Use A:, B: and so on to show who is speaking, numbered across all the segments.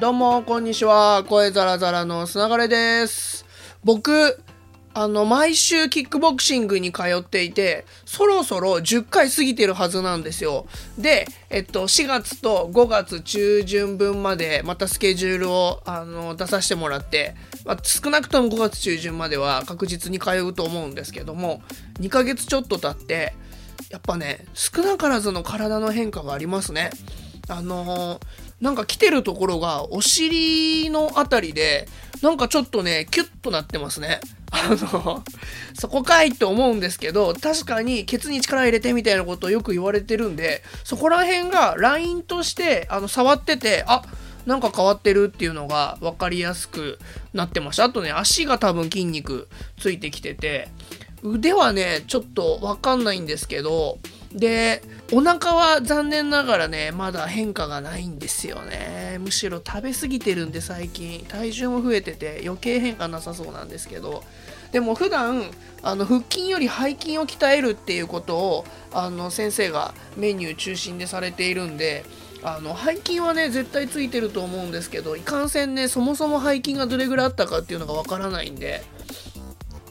A: どうも、こんにちは。声ザラザラのつながれです。僕、あの、毎週キックボクシングに通っていて、そろそろ10回過ぎてるはずなんですよ。で、えっと、4月と5月中旬分まで、またスケジュールを、あの、出させてもらって、まあ、少なくとも5月中旬までは確実に通うと思うんですけども、2ヶ月ちょっと経って、やっぱね、少なからずの体の変化がありますね。あのーなんか来てるところがお尻のあたりで、なんかちょっとね、キュッとなってますね。あの、そこかいって思うんですけど、確かにケツに力入れてみたいなことをよく言われてるんで、そこら辺がラインとして、あの、触ってて、あ、なんか変わってるっていうのが分かりやすくなってました。あとね、足が多分筋肉ついてきてて、腕はね、ちょっと分かんないんですけど、で、お腹は残念ながらね、まだ変化がないんですよね。むしろ食べ過ぎてるんで最近、体重も増えてて余計変化なさそうなんですけど、でも普段、あの、腹筋より背筋を鍛えるっていうことを、あの、先生がメニュー中心でされているんで、あの背筋はね絶対ついてると思うんですけどいかんせんねそもそも背筋がどれぐらいあったかっていうのがわからないんで。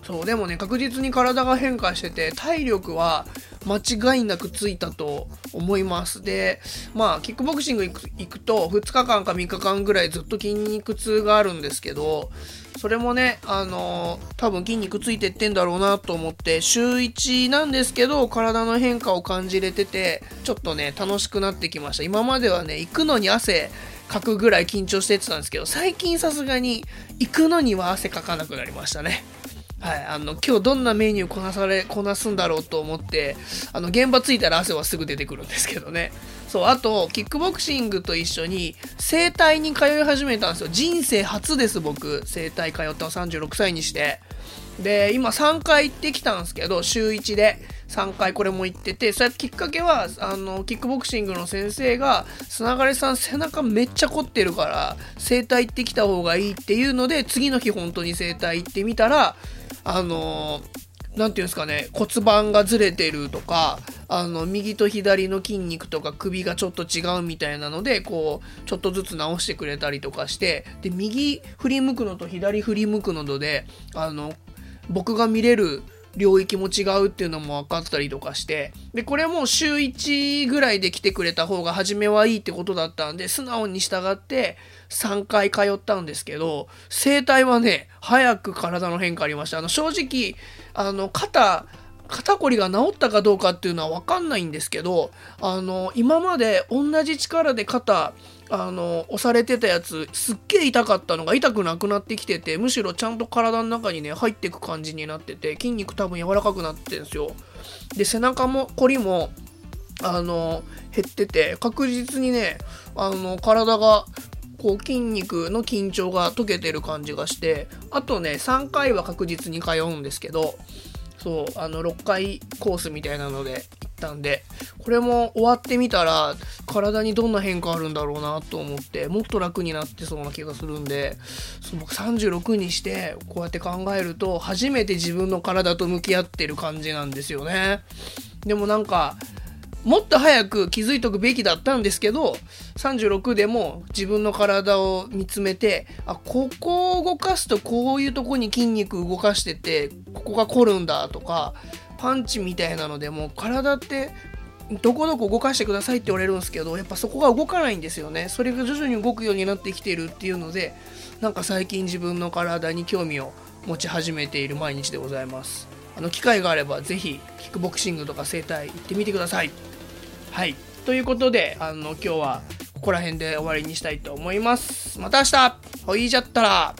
A: そうでもね確実に体が変化してて体力は間違いなくついたと思います。でまあキックボクシング行くと2日間か3日間ぐらいずっと筋肉痛があるんですけどそれもねあのー多分筋肉ついてってんだろうなと思って週1なんですけど体の変化を感じれててちょっとね楽しくなってきました。今まではね行くのに汗かくぐらい緊張してってたんですけど最近さすがに行くのには汗かかなくなりましたね。はい、あの今日どんなメニューこなされこなすんだろうと思ってあの現場着いたら汗はすぐ出てくるんですけどね。そうあとキックボクシングと一緒に整体に通い始めたんですよ。人生初です僕。整体通ったの36歳にして。で今3回行ってきたんですけど週1で3回これも行っててそれきっかけはあのキックボクシングの先生が「つながれさん背中めっちゃ凝ってるから整体行ってきた方がいい」っていうので次の日本当に整体行ってみたらあのなんて言うんですかね骨盤がずれてるとかあの右と左の筋肉とか首がちょっと違うみたいなのでこうちょっとずつ直してくれたりとかしてで右振り向くのと左振り向くのとであの僕が見れる領域も違うっていうのも分かったりとかしてでこれはもう週1ぐらいで来てくれた方が初めはいいってことだったんで素直に従って3回通ったんですけど整体はね早く体の変化ありました。あの正直あの肩肩こりが治ったかどうかっていうのは分かんないんですけどあの今まで同じ力で肩あの押されてたやつすっげえ痛かったのが痛くなくなってきててむしろちゃんと体の中にね入っていく感じになってて筋肉多分柔らかくなってるんですよ。で背中もこりもあの減ってて確実にねあの体がこう筋肉の緊張が解けてる感じがしてあとね3回は確実に通うんですけどそうあの6回コースみたいなので行ったんでこれも終わってみたら体にどんな変化あるんだろうなと思ってもっと楽になってそうな気がするんでその36にしてこうやって考えると初めて自分の体と向き合ってる感じなんですよね。でもなんかもっと早く気づいとくべきだったんですけど36でも自分の体を見つめてあここを動かすとこういうとこに筋肉動かしててここが凝るんだとかパンチみたいなのでも体ってどこどこ動かしてくださいって言われるんですけどやっぱそこが動かないんですよね。それが徐々に動くようになってきてるっていうのでなんか最近自分の体に興味を持ち始めている毎日でございます。あの機会があればぜひキックボクシングとか整体行ってみてください。はい。ということであの今日はここら辺で終わりにしたいと思います。また明日。ほいじゃったら。